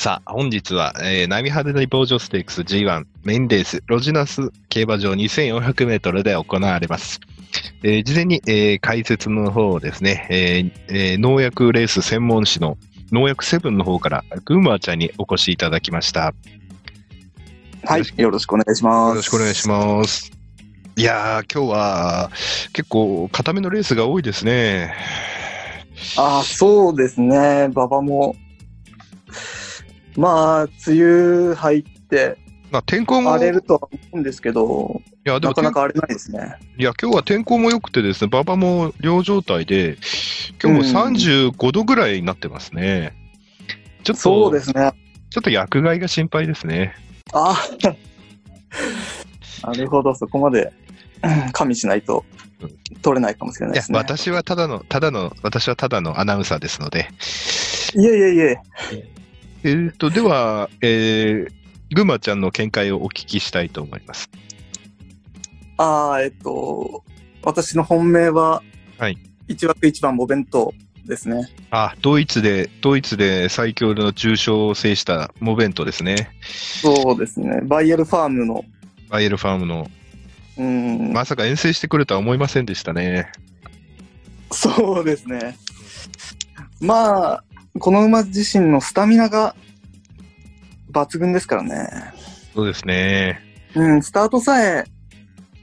さあ、本日は、えー、ナミハデのボージョステークス G1 メインレース、ロジナス競馬場2400メートルで行われます。えー事前に、えー解説の方をですね、えーえー農薬レース専門誌の農薬セブンの方から、グーマーちゃんにお越しいただきました。はい、よろしくお願いします。よろしくお願いします。いやー、今日は結構固めのレースが多いですね。ああ、そうですね。馬場も。まあ、梅雨入ってまあ、天候も、い荒れるとは思うんですけど、や、でもなかなか荒れないですね。いや、今日は天候も良くてですね、馬場も良状態で、今日も35度ぐらいになってますね。ちょっと、そうですね。ちょっと薬害が心配ですね。ああ。なるほど、そこまでうん加味しないと取れないかもしれないです、ね。私はただの、ただの、私はただのアナウンサーですので。いえいえいえ。えーと、では、えー、ぐまちゃんの見解をお聞きしたいと思います。ああ、えっと、私の本命は、はい。一枠一番お弁当ですね。あ、ドイツで、ドイツで最強の重賞を制したモベントですね。そうですね。バイエルファームの、バイエルファームの。うん、まさか遠征してくるとは思いませんでしたね。そうですね。まあ、この馬自身のスタミナが抜群ですからね。そうですね。うん、スタートさえ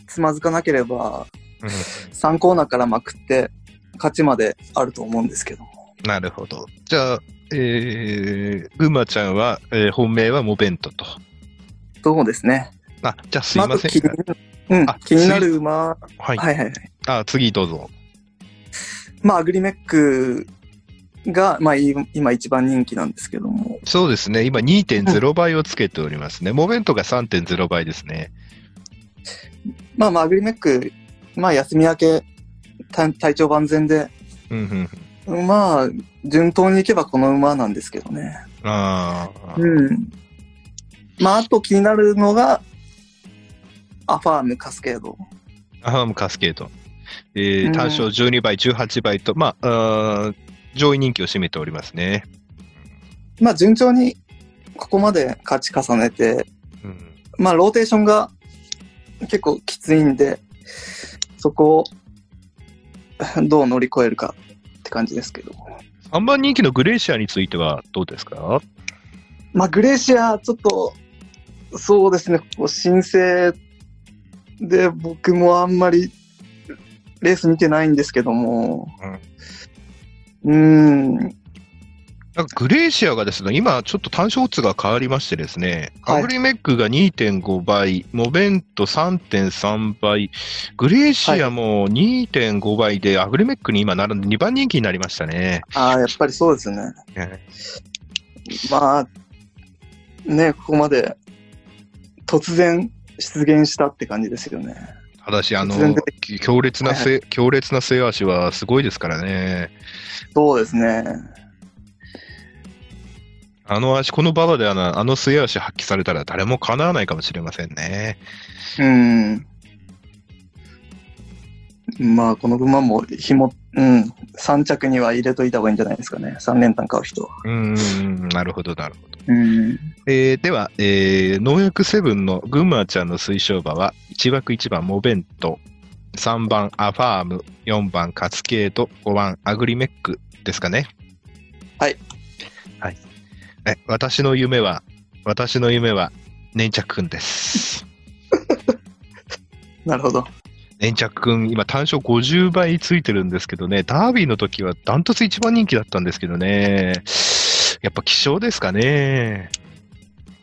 つまずかなければ、うん3コーナーからまくって、勝ちまであると思うんですけど。なるほど。じゃあ、えー、ぐまちゃんは、えー本命はモベントと。そうですね。あ、じゃあすいませんず気に。うんあ、気になる馬、はい。はいはいはい。あ、次どうぞ。まあ、アグリメックが、まあ、い今一番人気なんですけども。そうですね。今2.0倍をつけておりますね。モベントが3.0倍ですね。まあまあ、アグリメック、まあ、休み明け、体体調万全で、うんうんまあ、順当にいけばこの馬なんですけどね。うん。ああ。うん。まあ、あと気になるのが、アファームカスケード。アファームカスケード。えー、うん単勝12倍、18倍と、まあ、あー上位人気を占めておりますね。まあ、順調にここまで勝ち重ねて、うん、まあ、ローテーションが結構きついんで、そこをどう乗り越えるかって感じですけど。3番人気のグレーシアについてはどうですか？まあ、グレーシア、ちょっと、そうですね、こう申請で僕もあんまりレース見てないんですけども、うん、ん、なんかグレーシアがですね、今ちょっと単勝オッズが変わりましてですね、はいアグリメックが2.5倍、モベント3.3倍、グレーシアも2.5倍で、アグリメックに今並んで2番人気になりましたね。ああ、やっぱりそうですね。えまあ、ね、ここまで突然出現したって感じですよね。ただし、あの強烈なはいせ、強烈な末足はすごいですからね。そうですね。あの足、この馬場であのあの末足発揮されたら誰も叶わないかもしれませんね。うん。まあ、この馬も紐、うん、3着には入れといた方がいいんじゃないですかね。3連単買う人は。うーん、なるほど、なるほど。うん。えーでは、えー農薬セブンの群馬ちゃんの推奨馬は、1枠1番モベント、3番アファーム、4番カツケート、5番アグリメックですかね。はい。はい。え私の夢は、私の夢は、粘着くんです。なるほど。粘着くん、今単勝50倍ついてるんですけどね、ダービーの時はダントツ一番人気だったんですけどね、やっぱ希少ですかね。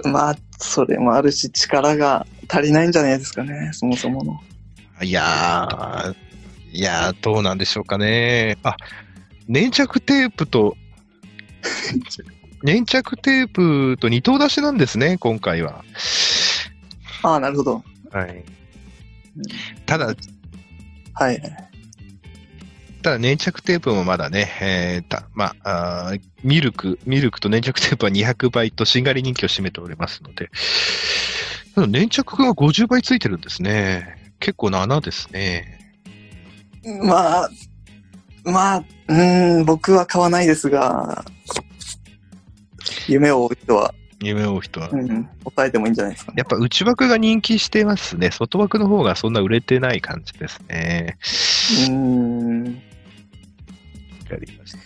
まあ、それもあるし、力が足りないんじゃないですかね、そもそもの。いやー、いやー、どうなんでしょうかね。あ、粘着テープと、粘着テープと二頭出しなんですね、今回は。ああ、なるほど。はい。ただ、はい。ただ粘着テープもまだね、えーたまああーミルク、ミルクと粘着テープは200倍としんがり人気を占めておりますので、粘着が50倍ついてるんですね。結構な穴ですね。まあ、まあ、うーん、僕は買わないですが、夢を追う人は、夢を追う人は。うん、答えてもいいんじゃないですかね。やっぱ内枠が人気してますね。外枠の方がそんな売れてない感じですね。うーん。わかりました。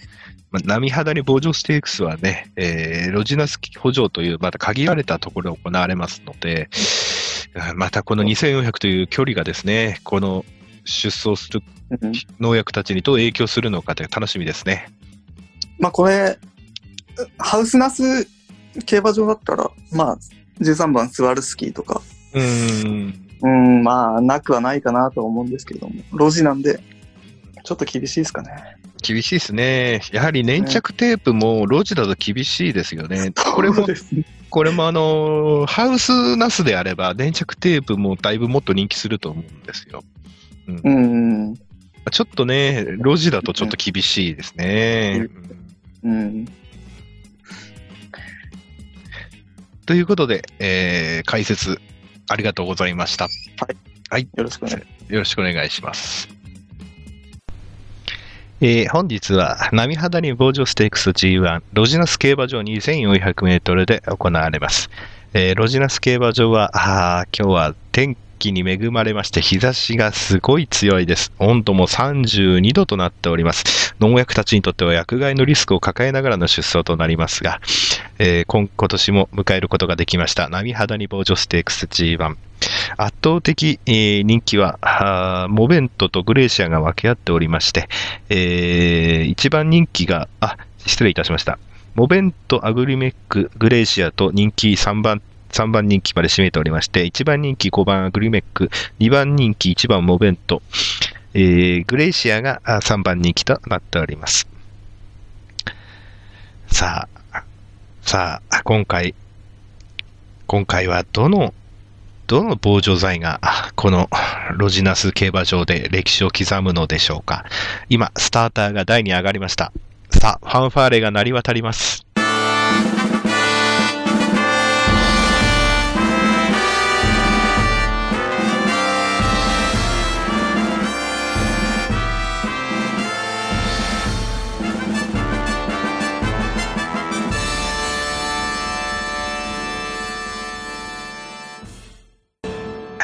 まあ、波肌に防除ステークスはね、えー、ロジナス補助というまた限られたところで行われますので、あまたこの2400という距離がですね、この出走するうん農薬たちにどう影響するのかで楽しみですね。まあこれ、ハウスナス競馬場だったら、まあ、13番スワルスキーとか、うーん。うん、まあ、なくはないかなとは思うんですけれども、路地なんで、ちょっと厳しいですかね。厳しいですね。やはり粘着テープもロジだと厳しいですよね。これも。これもあの、ハウスナスであれば粘着テープもだいぶもっと人気すると思うんですよ。うん、ちょっとね、路地だとちょっと厳しいですね。うん。ということで、えー解説ありがとうございました。はい。よろしくお願いしよろしくお願いします。えー本日は、波肌に防除ステークス G1 ロジナス競馬場2400メートルで行われます。えーロジナス競馬場は、今日は天気に恵まれまして、日差しがすごい強いです。温度も32度となっております。農薬たちにとっては薬害のリスクを抱えながらの出走となりますが、えー今今年も迎えることができました。波肌に防除ステークス G1。圧倒的、えー人気は、モベントとグレーシアが分け合っておりまして、えー一番人気が、あ、失礼いたしました。モベント、アグリメック、グレーシアと人気3番、3番人気まで占めておりまして、1番人気5番アグリメック、2番人気1番モベント、えーグレーシアが3番人気となっております。さあ、さあ、今回、今回はどのどの防除剤がこのロジナス競馬場で歴史を刻むのでしょうか今、スターターが台に上がりました。さあ、ファンファーレが鳴り渡ります。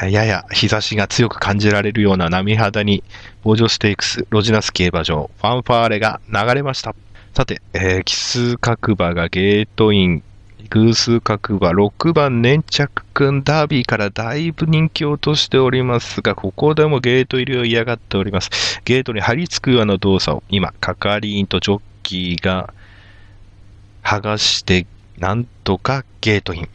やや日差しが強く感じられるような波肌に、防除ステークス、ロジナス競馬場、ファンファーレが流れました。さて、えー奇数角馬がゲートイン、偶数角馬、6番粘着くんダービーからだいぶ人気を落としておりますが、ここでもゲート入りを嫌がっております。ゲートに張り付くような動作を、今、係員とジョッキーが剥がして、なんとかゲートイン。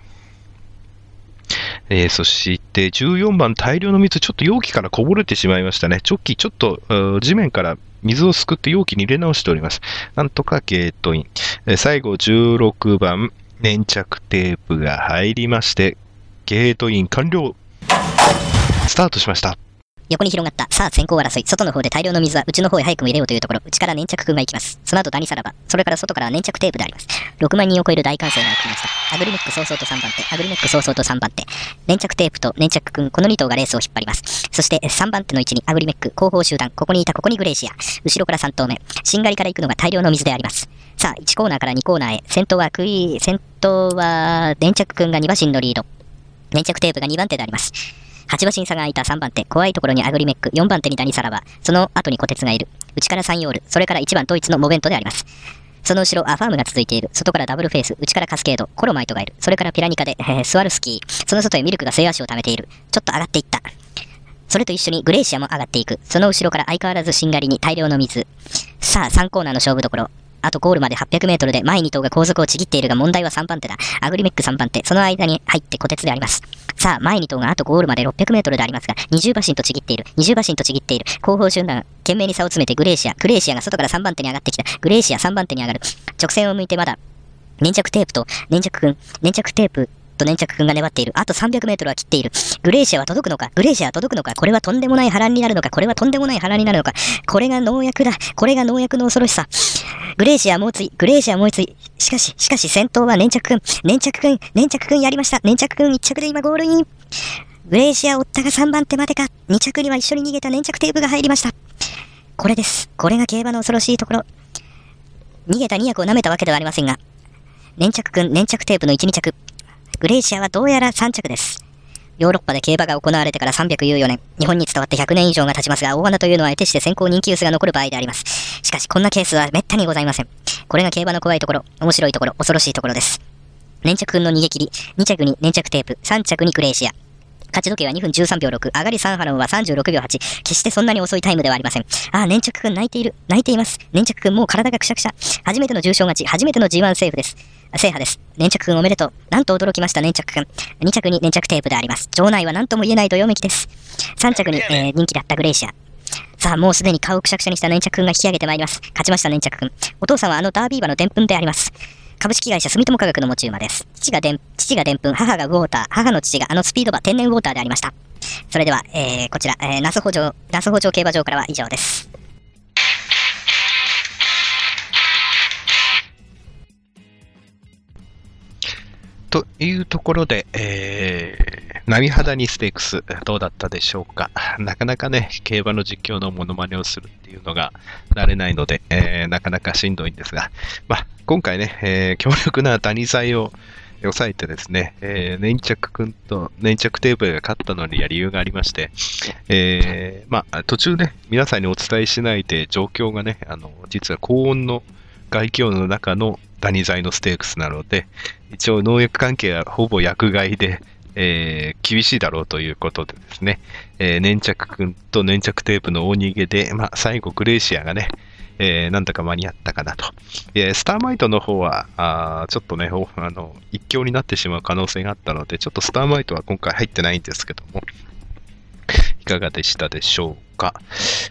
えーそして14番大量の水、ちょっと容器からこぼれてしまいましたね。チョッキちょっと地面から水をすくって容器に入れ直しております。なんとかゲートイン。えー最後16番粘着テープが入りまして、ゲートイン完了。スタートしました。横に広がった。さあ、先行争い。外の方で大量の水は内の方へ早くも入れようというところ。内から粘着くんが行きます。その後、ダニサラバ。それから外から粘着テープであります。6万人を超える大歓声が起きました。アグリメック早々と3番手。アグリメック早々と3番手。粘着テープと粘着くん、この2頭がレースを引っ張ります。そして、3番手の位置にアグリメック、後方集団。ここにいた、ここにグレーシア。後ろから3頭目。しんがりから行くのが大量の水であります。さあ、1コーナーから2コーナーへ。先頭はクイー先頭は、粘着くんが2馬身のリード。粘着テープが2番手であります。8馬身差が空いた3番手、怖いところにアグリメック、4番手にダニサラバ、その後に小鉄がいる。内からサンヨール、それから1番統一のモベントであります。その後ろ、アファームが続いている。外からダブルフェイス、内からカスケード、コロマイトがいる。それからピラニカで、えースワルスキー。その外へミルクが末足を溜めている。ちょっと上がっていった。それと一緒にグレーシアも上がっていく。その後ろから相変わらずしんがりに大量の水。さあ、3コーナーの勝負どころ。あとゴールまで800メートルで前2頭が後続をちぎっているが問題は3番手だ。アグリメック3番手。その間に入って小鉄であります。さあ、前2頭があとゴールまで600メートルでありますが、20馬身とちぎっている。20馬身とちぎっている。後方集団、懸命に差を詰めてグレーシア。グレーシアが外から3番手に上がってきた。グレーシア3番手に上がる。直線を向いてまだ、粘着テープと粘着くん、粘着テープと粘着くんが粘っている。あと300メートルは切っている。グレーシアは届くのか？グレーシアは届くのか？これはとんでもない波乱になるのか？これはとんでもない波乱になるのか？これが農薬だ。これが農薬の恐ろしさ。グレーシア猛追、グレーシア猛追。しかし、しかし先頭は粘着くん、粘着くん、粘着くんやりました。粘着くん1着で今ゴールイン。グレーシア追ったが3番手までか。2着には一緒に逃げた粘着テープが入りました。これです。これが競馬の恐ろしいところ。逃げた2役を舐めたわけではありませんが、粘着くん、粘着テープの1、2着。グレイシアはどうやら3着です。ヨーロッパで競馬が行われてから314年、日本に伝わって100年以上が経ちますが、大穴というのは得てして先行人気薄が残る場合であります。しかし、こんなケースは滅多にございません。これが競馬の怖いところ、面白いところ、恐ろしいところです。粘着くんの逃げ切り、2着に粘着テープ、3着にグレイシア。勝ち時計は2分13秒6、上がり3波論は36秒8。決してそんなに遅いタイムではありません。ああ、粘着くん泣いている。泣いています。粘着くんもう体がくしゃくしゃ。初めての重賞勝ち、初めての G1 セーフです。制覇です。粘着くんおめでとう。なんと驚きました、粘着くん。2着に粘着テープであります。場内は何とも言えないどよめきです。3着に、えー人気だったグレイシア。さあ、もうすでに顔をくしゃくしゃにした粘着くんが引き上げてまいります。勝ちました、粘着くん。お父さんはあのダービー馬の伝粉であります。株式会社住友化学の持ち馬です。父がでん、父がでんぷん、母がウォーター、母の父があのスピード馬天然ウォーターでありました。それでは、えー、こちら、えー、那須北条、那須北条競馬場からは以上です。というところで、えー、波肌にステークス、どうだったでしょうか。なかなかね、競馬の実況のモノマネをするっていうのが慣れないので、えー、なかなかしんどいんですが、まあ、今回ね、えー、強力なダニ剤を抑えてですね、えー、粘着くんと粘着テープが勝ったのには理由がありまして、えー、まあ、途中ね、皆さんにお伝えしないで状況がね、あの、実は高温の外気温の中のダニ剤のステークスなので、一応農薬関係はほぼ薬害で、えー厳しいだろうということでですね、えー粘着くんと粘着テープの大逃げで、まあ、最後グレーシアがね、えーなんだか間に合ったかなと。えスターマイトの方は、あちょっとね、あの、一強になってしまう可能性があったので、ちょっとスターマイトは今回入ってないんですけども、いかがでしたでしょうか。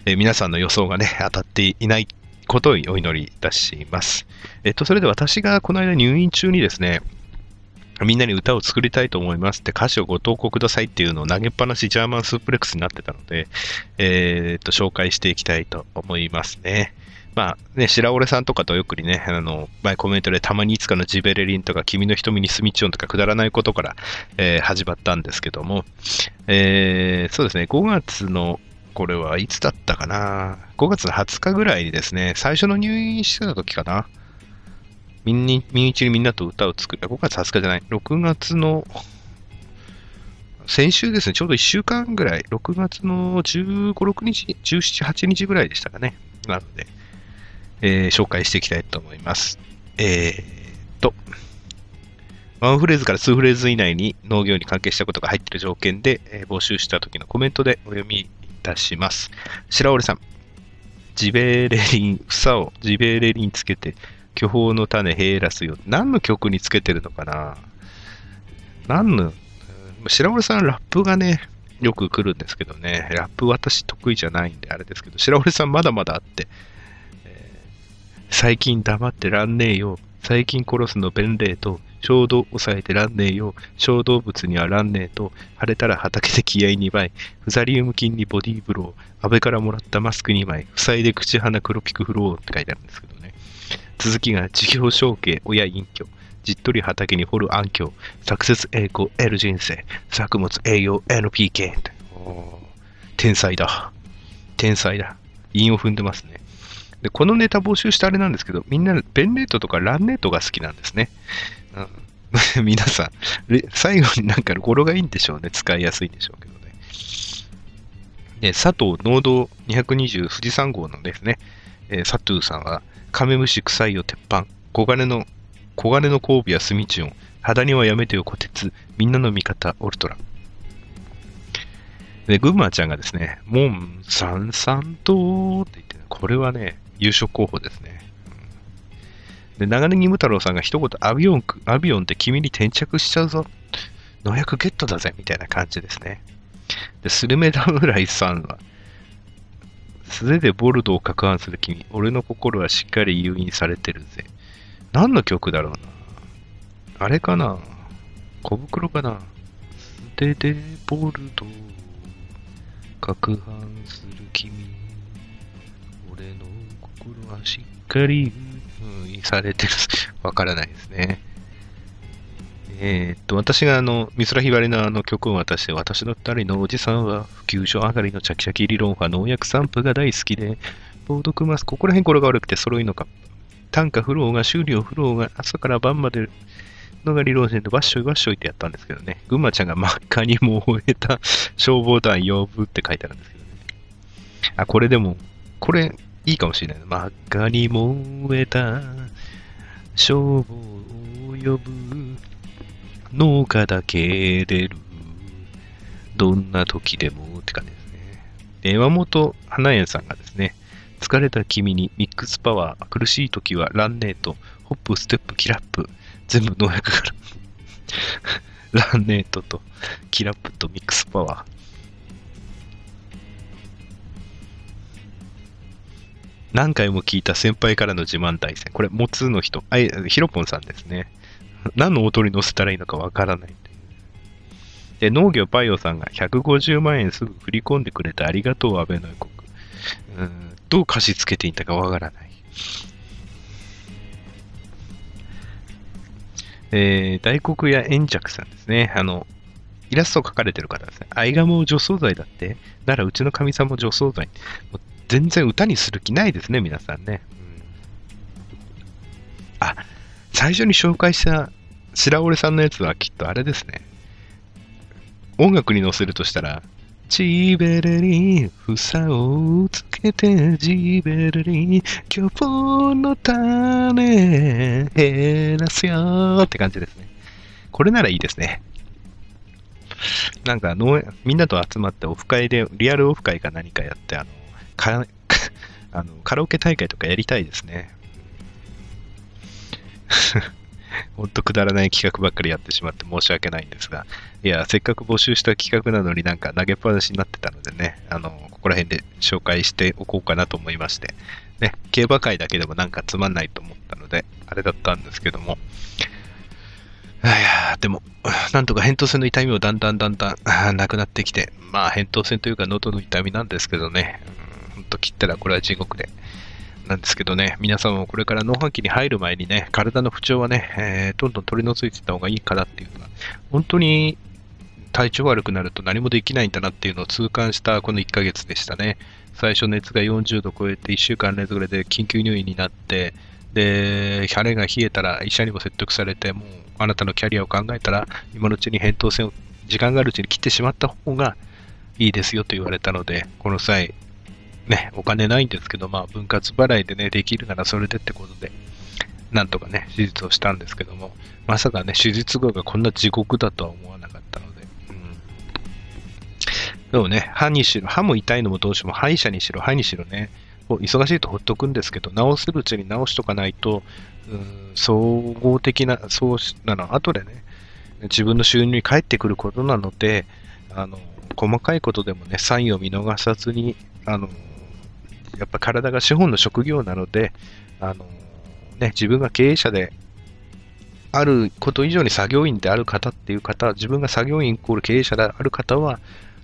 えー皆さんの予想がね、当たっていないことをお祈りいたします。えっと、それで私がこの間入院中にですね、みんなに歌を作りたいと思いますって歌詞をご投稿くださいっていうのを投げっぱなしジャーマンスープレックスになってたので、えーっと、紹介していきたいと思いますね。まあね、白折さんとかとよくにね、あの、前コメントでたまにいつかのジベレリンとか君の瞳にスミチオンとかくだらないことから、えー始まったんですけども、えーそうですね、5月の、これはいつだったかな ?5 月20日ぐらいにですね、最初の入院してた時かな？みんに、みん一にみんなと歌を作る。5月20日じゃない。6月の、先週ですね、ちょうど1週間ぐらい、6月の15、6日、17、8日ぐらいでしたかね。なので、えー紹介していきたいと思います。えーっと、ワンフレーズから2フレーズ以内に農業に関係したことが入っている条件で、えー募集した時のコメントでお読みたします。白織さん、ジベレリン、房をジベレリンつけて、巨峰の種ヘーラスよ。何の曲につけてるのかな？何の、白織さんラップがね、よく来るんですけどね、ラップ私得意じゃないんであれですけど、白織さんまだまだあって、えー最近黙ってらんねえよ。最近殺すの弁礼と、衝動抑えてらんねえよ。小動物にはらんねえと、晴れたら畑で気合2倍。フザリウム菌にボディーブロー。安倍からもらったマスク2枚。塞いで口鼻黒ピクフローって書いてあるんですけどね。続きが事業承継、親隠居。じっとり畑に掘る暗渠。作節栄光、得る人生。作物栄養、NPK。天才だ。天才だ。韻を踏んでますね。で、このネタ募集してあれなんですけど、みんなペンネートとかランネートが好きなんですね。うん、皆さん、最後になんか語呂がいいんでしょうね。使いやすいんでしょうけどね。で、佐藤農道220富士山号のですね、えー佐藤さんは、カメムシ臭いよ鉄板、小金の、小金の交尾やスミチオン、肌にはやめてよ小鉄、みんなの味方、オルトラ。で、グンマーちゃんがですね、モンサンサンとって言って、これはね、優勝候補ですね。で、長ネギム太郎さんが一言、アビオン、アビオンって君に転着しちゃうぞ。農薬ゲットだぜ、みたいな感じですね。で、スルメ侍さんは、素手でボルドを攪拌する君、俺の心はしっかり誘引されてるぜ。何の曲だろうな。あれかな小袋かな素手でボルドを攪拌する君、心はしっかり誘引されてる。わからないですね。えーっと、私があの、美空ひばりのあの曲を渡して、私の二人のおじさんは、普及所上がりのチャキチャキ理論派農薬散布が大好きで、ボード組ます。ここら辺これが悪くて揃いのか。単価フローが、終了フローが、朝から晩までのが理論線でわっしょいわっしょいってやったんですけどね。群馬ちゃんが真っ赤に燃えた消防団呼ぶって書いてあるんですけどね。あ、これでも、これいいかもしれない。真っ赤に燃えた消防を呼ぶ農家だけ出るどんな時でもって感じですね。で山本花園さんがですね、疲れた君にミックスパワー、苦しい時はランネート、ホップ、ステップ、キラップ、全部農薬からランネートとキラップとミックスパワー。何回も聞いた先輩からの自慢大戦。これ、モツの人。あ、ヒロポンさんですね。何の音に乗せたらいいのかわからないで、農業パイオさんが150万円すぐ振り込んでくれてありがとう、安倍の予告。うんどう貸し付けていいんだかわからない。えー、大黒屋円着さんですね。あの、イラストを描かれてる方ですね。アイガモ除草剤だって？ならうちの神様も除草剤。全然歌にする気ないですね、皆さんね。うん、あ、最初に紹介した白折さんのやつはきっとあれですね。音楽に乗せるとしたら、ジベレリン、房をつけて、ジベレリン、巨峰の種、減らすよって感じですね。これならいいですね。なんか農、みんなと集まってオフ会で、リアルオフ会か何かやって、あの、か あのカラオケ大会とかやりたいですね。ほんとくだらない企画ばっかりやってしまって申し訳ないんですが、いや、せっかく募集した企画なのになんか投げっぱなしになってたのでね、あの、ここら辺で紹介しておこうかなと思いまして、ね、競馬会だけでもなんかつまんないと思ったので、あれだったんですけども、いやでも、なんとか扁桃腺の痛みもだんだんだんだんなくなってきて、まあ、扁桃腺というか喉の痛みなんですけどね、ほんと切ったらこれは地獄で、なんですけどね、皆さんもこれから農飯期に入る前にね、体の不調はね、えー、どんどん取り除いていった方がいいかなっていうのが、本当に体調悪くなると何もできないんだなっていうのを痛感したこの1ヶ月でしたね。最初熱が40度超えて1週間連続で緊急入院になって、で、晴れが冷えたら医者にも説得されて、もうあなたのキャリアを考えたら、今のうちに扁桃腺を時間があるうちに切ってしまった方がいいですよと言われたので、この際、ね、お金ないんですけど、まあ、分割払いでね、できるならそれでってことで、なんとかね、手術をしたんですけども、まさかね、手術後がこんな地獄だとは思わなかったので、うん。でもね、歯にしろ、歯も痛いのもどうしても、歯医者にしろ、歯にしろね、忙しいとほっとくんですけど、治せるうちに治しとかないと、うん、総合的な、そうなの、後でね、自分の収入に返ってくることなので、あの、細かいことでもね、サインを見逃さずに、あの、やっぱ体が資本の職業なので、あの、ね、自分が経営者であること以上に作業員である方っていう方、自分が作業員イコール経営者である方は、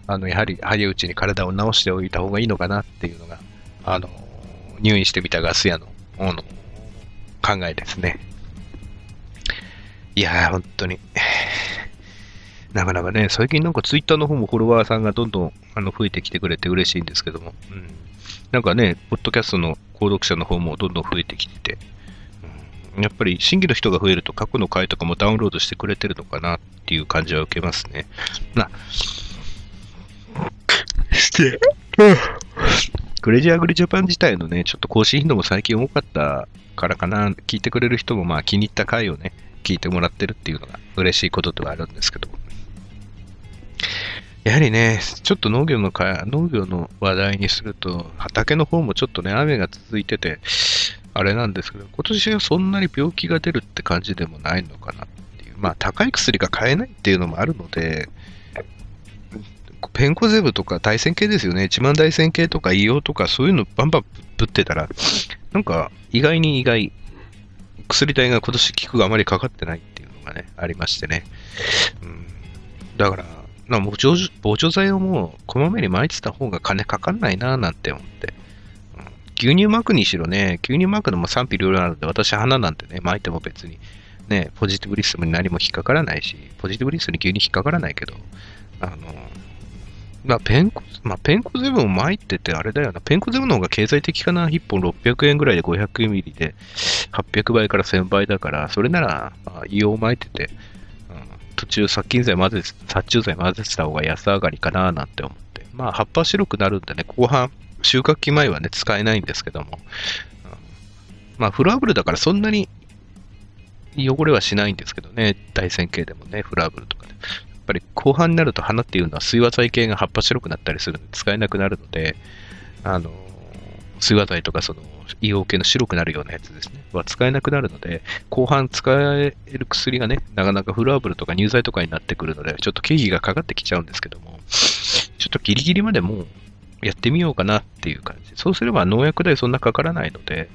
あの、やはり早いうちに体を治しておいた方がいいのかなっていうのが、あの、入院してみたガス屋の、の、考えですね。いやー、本当に。なかなかね、最近なんかツイッターの方もフォロワーさんがどんどんあの増えてきてくれて嬉しいんですけども、うん。なんかね、ポッドキャストの購読者の方もどんどん増えてきてて、うん、やっぱり新規の人が増えると過去の回とかもダウンロードしてくれてるのかなっていう感じは受けますね。な、して、クレジアグリジャパン自体のね、ちょっと更新頻度も最近多かったからかな、聞いてくれる人もまあ気に入った回をね、聞いてもらってるっていうのが嬉しいことではあるんですけど、やはりね、ちょっと農業のか、農業の話題にすると、畑の方もちょっとね、雨が続いてて、あれなんですけど、今年はそんなに病気が出るって感じでもないのかなっていう。まあ、高い薬が買えないっていうのもあるので、ペンコゼブとか対戦系ですよね。一万大線系とか硫黄とかそういうのバンバンぶってたら、なんか意外に意外、薬代が今年効くがあまりかかってないっていうのがね、ありましてね。うん、だから、な防除防除剤をもうこまめに撒いてた方が金かかんないななんて思って。うん、牛乳巻くにしろね、牛乳巻くのも賛否両論あるので、私花なんてね、巻いても別にね、ポジティブリストに何も引っかからないし、ポジティブリストに牛乳引っかからないけど、あの、まあ、ペンコ、まあ、ペンコゼブンを巻いててあれだよな。ペンコゼブンの方が経済的かな？1本600円ぐらいで500ミリで800倍から1000倍だから、それなら、まあ、硫黄を巻いてて、途中殺菌剤混ぜ、殺虫剤混ぜてた方が安上がりかななんて思って。まあ、葉っぱ白くなるんでね、後半、収穫期前はね、使えないんですけども。うん、まあ、フラブルだからそんなに汚れはしないんですけどね。大線形でもね、フラブルとかで。やっぱり後半になると花っていうのは水和剤系が葉っぱ白くなったりするので使えなくなるので、あの、水和剤とかその硫黄系の白くなるようなやつですね、は使えなくなるので、後半使える薬がね、なかなかフラーブルとか乳剤とかになってくるので、ちょっと経費がかかってきちゃうんですけども、ちょっとギリギリまでもうやってみようかなっていう感じ。そうすれば農薬代そんなかからないので、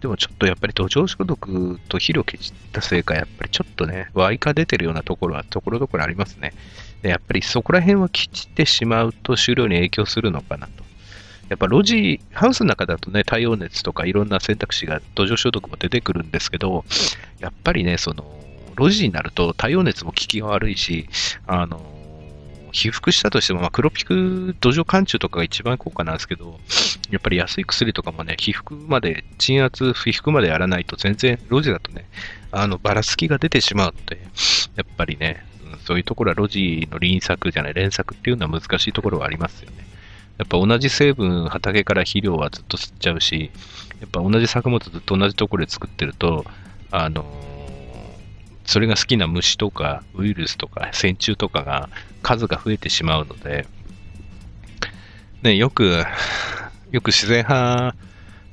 でもちょっとやっぱり土壌消毒と肥料を削ったせいか、やっぱりちょっとね、ワイ化出てるようなところはところどころありますね。でやっぱりそこら辺は切ってしまうと収量に影響するのかなと。やっぱ路地、ハウスの中だとね、太陽熱とかいろんな選択肢が土壌消毒も出てくるんですけど、やっぱりね、その、路地になると太陽熱も効きが悪いし、あの、被覆したとしても、まあ、黒ピク土壌貫中とかが一番効果なんですけど、やっぱり安い薬とかもね、被覆まで、鎮圧、被覆までやらないと全然、路地だとね、あの、ばらつきが出てしまうので、やっぱりね、そういうところは路地の輪作じゃない、連作っていうのは難しいところはありますよね。やっぱ同じ成分、畑から肥料はずっと吸っちゃうし、やっぱ同じ作物ずっと同じところで作ってると、あのそれが好きな虫とかウイルスとか線虫とかが数が増えてしまうので、ね、よく、よく自然派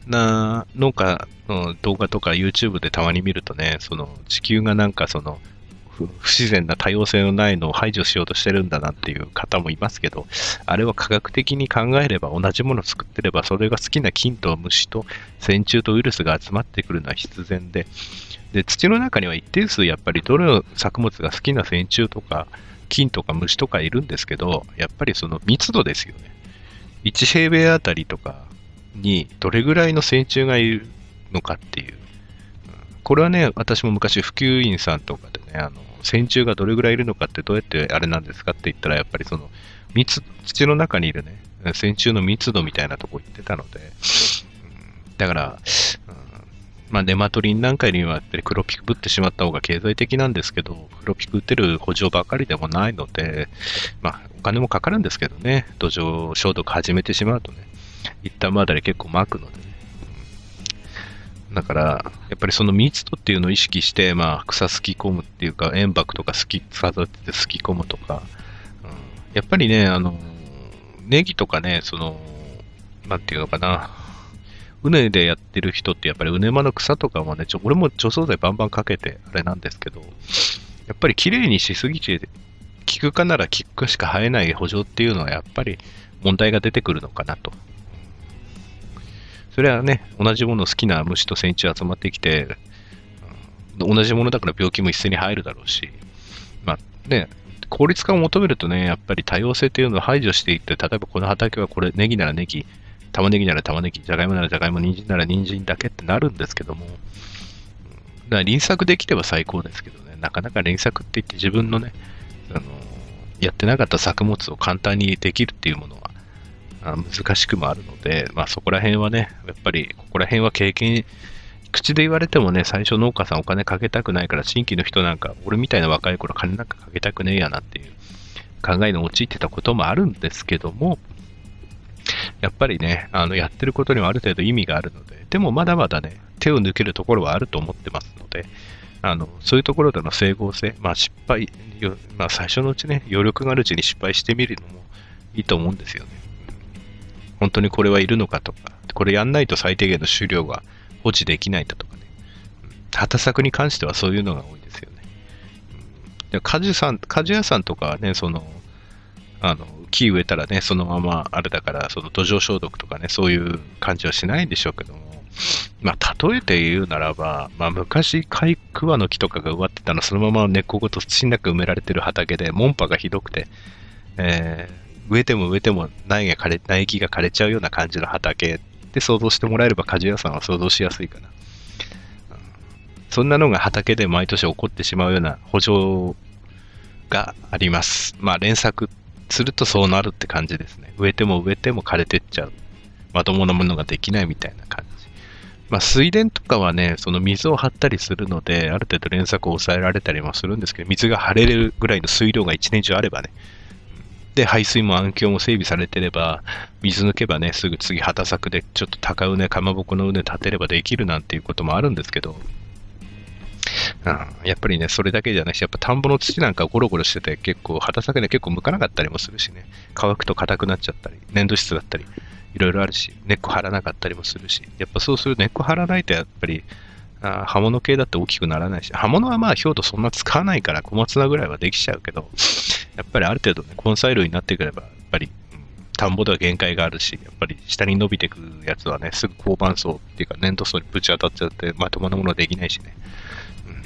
な農家の動画とか YouTube でたまに見るとね、その地球がなんかその不自然な多様性のないのを排除しようとしてるんだなっていう方もいますけど、あれは科学的に考えれば同じものを作ってれば、それが好きな菌と虫と線虫とウイルスが集まってくるのは必然で、で、土の中には一定数やっぱりどの作物が好きな線虫とか菌とか虫とかいるんですけど、やっぱりその密度ですよね。1平米あたりとかにどれぐらいの線虫がいるのかっていう。これはね、私も昔普及員さんとかでね、あの、線虫がどれぐらいいるのかってどうやってあれなんですかって言ったら、やっぱりその、密、土の中にいるね、線虫の密度みたいなとこ言ってたので、うん、だから、うんまあ、ネマトリンなんかよりはやっぱり黒ピク打ってしまった方が経済的なんですけど、黒ピク打ってる補助ばかりでもないので、まあ、お金もかかるんですけどね、土壌消毒始めてしまうとね、一旦まだで結構巻くのでね。だから、やっぱりその密度っていうのを意識して、まあ、草すき込むっていうか、塩爆とかすき、育ててすき込むとか、うん、やっぱりね、あの、ネギとかね、その、なんていうのかな、うねでやってる人ってやっぱりうねまの草とかもね、ちょ俺も除草剤バンバンかけてあれなんですけど、やっぱり綺麗にしすぎて、効くかなら効くしか生えない補助っていうのはやっぱり問題が出てくるのかなと。それはね、同じもの好きな虫と線虫集まってきて、同じものだから病気も一斉に入るだろうし、まあね、効率化を求めるとね、やっぱり多様性っていうのを排除していって、例えばこの畑はこれ、ネギならネギ、玉ねぎなら玉ねぎ、じゃがいもならじゃがいも、人参なら人参だけってなるんですけども、だから輪作できれば最高ですけどね、なかなか連作って言って自分のね、あのやってなかった作物を簡単にできるっていうものは難しくもあるので、まあそこら辺はね、やっぱりここら辺は経験、口で言われてもね、最初農家さんお金かけたくないから、新規の人なんか、俺みたいな若い頃金なんかかけたくねえやなっていう考えに陥ってたこともあるんですけども、やっぱりね、あの、やってることにはある程度意味があるので、でもまだまだね、手を抜けるところはあると思ってますので、あの、そういうところでの整合性、まあ失敗、まあ最初のうちね、余力があるうちに失敗してみるのもいいと思うんですよね。本当にこれはいるのかとか、これやんないと最低限の終了が保持できないだとかね。畑作に関してはそういうのが多いですよね。で果樹さん、果樹屋さんとかはね、その、あの、木植えたらね、そのままあれだから、その土壌消毒とかね、そういう感じはしないんでしょうけども、まあ、例えて言うならば、まあ、昔、貝桑の木とかが植わってたの、そのまま根っこごと土の中埋められてる畑で、門波がひどくて、えー、植えても植えても苗が枯れ、苗木が枯れちゃうような感じの畑で想像してもらえれば、果樹屋さんは想像しやすいかな。そんなのが畑で毎年起こってしまうような補助があります。まあ、連作するとそうなるって感じですね。植えても植えても枯れてっちゃう。まともなものができないみたいな感じ。まあ、水田とかはね、その水を張ったりするので、ある程度連作を抑えられたりもするんですけど、水が張れるぐらいの水量が一年中あればね。で、排水も暗渠も整備されてれば、水抜けばね、すぐ次畑作でちょっと高畝、かまぼこの畝立てればできるなんていうこともあるんですけど、うん、やっぱりね、それだけじゃないし、やっぱ田んぼの土なんかゴロゴロしてて、結構、畑作で結構向かなかったりもするしね、乾くと硬くなっちゃったり、粘土質だったり、いろいろあるし、根っこ張らなかったりもするし、やっぱそうする根っこ張らないとやっぱり、あ刃物系だって大きくならないし、刃物はまあ、表土そんな使わないから小松菜ぐらいはできちゃうけど、やっぱりある程度ね、根菜類になってくれば、やっぱり、田んぼでは限界があるし、やっぱり下に伸びてくやつはね、すぐ交番層っていうか粘土層にぶち当たっちゃって、まともなものはできないしね。うん、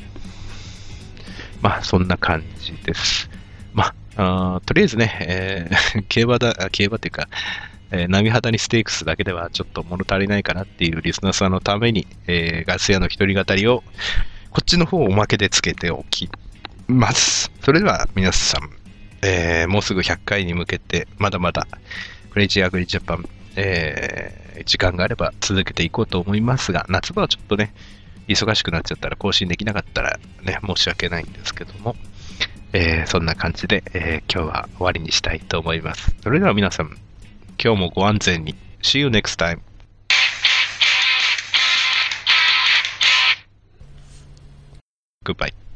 まあ、そんな感じです。まあ、あとりあえずね、えー、競馬だ、競馬っていうか、えー、波肌にステークスだけではちょっと物足りないかなっていうリスナーさんのために、えー、ガス屋の一人語りを、こっちの方をおまけでつけておきます。それでは皆さん、えー、もうすぐ100回に向けて、まだまだ、クレイジーアグリジャパン、えー、時間があれば続けていこうと思いますが、夏場はちょっとね、忙しくなっちゃったら更新できなかったらね、申し訳ないんですけども、えー、そんな感じで、えー、今日は終わりにしたいと思います。それでは皆さん、今日もご安全に。See you next time. Goodbye.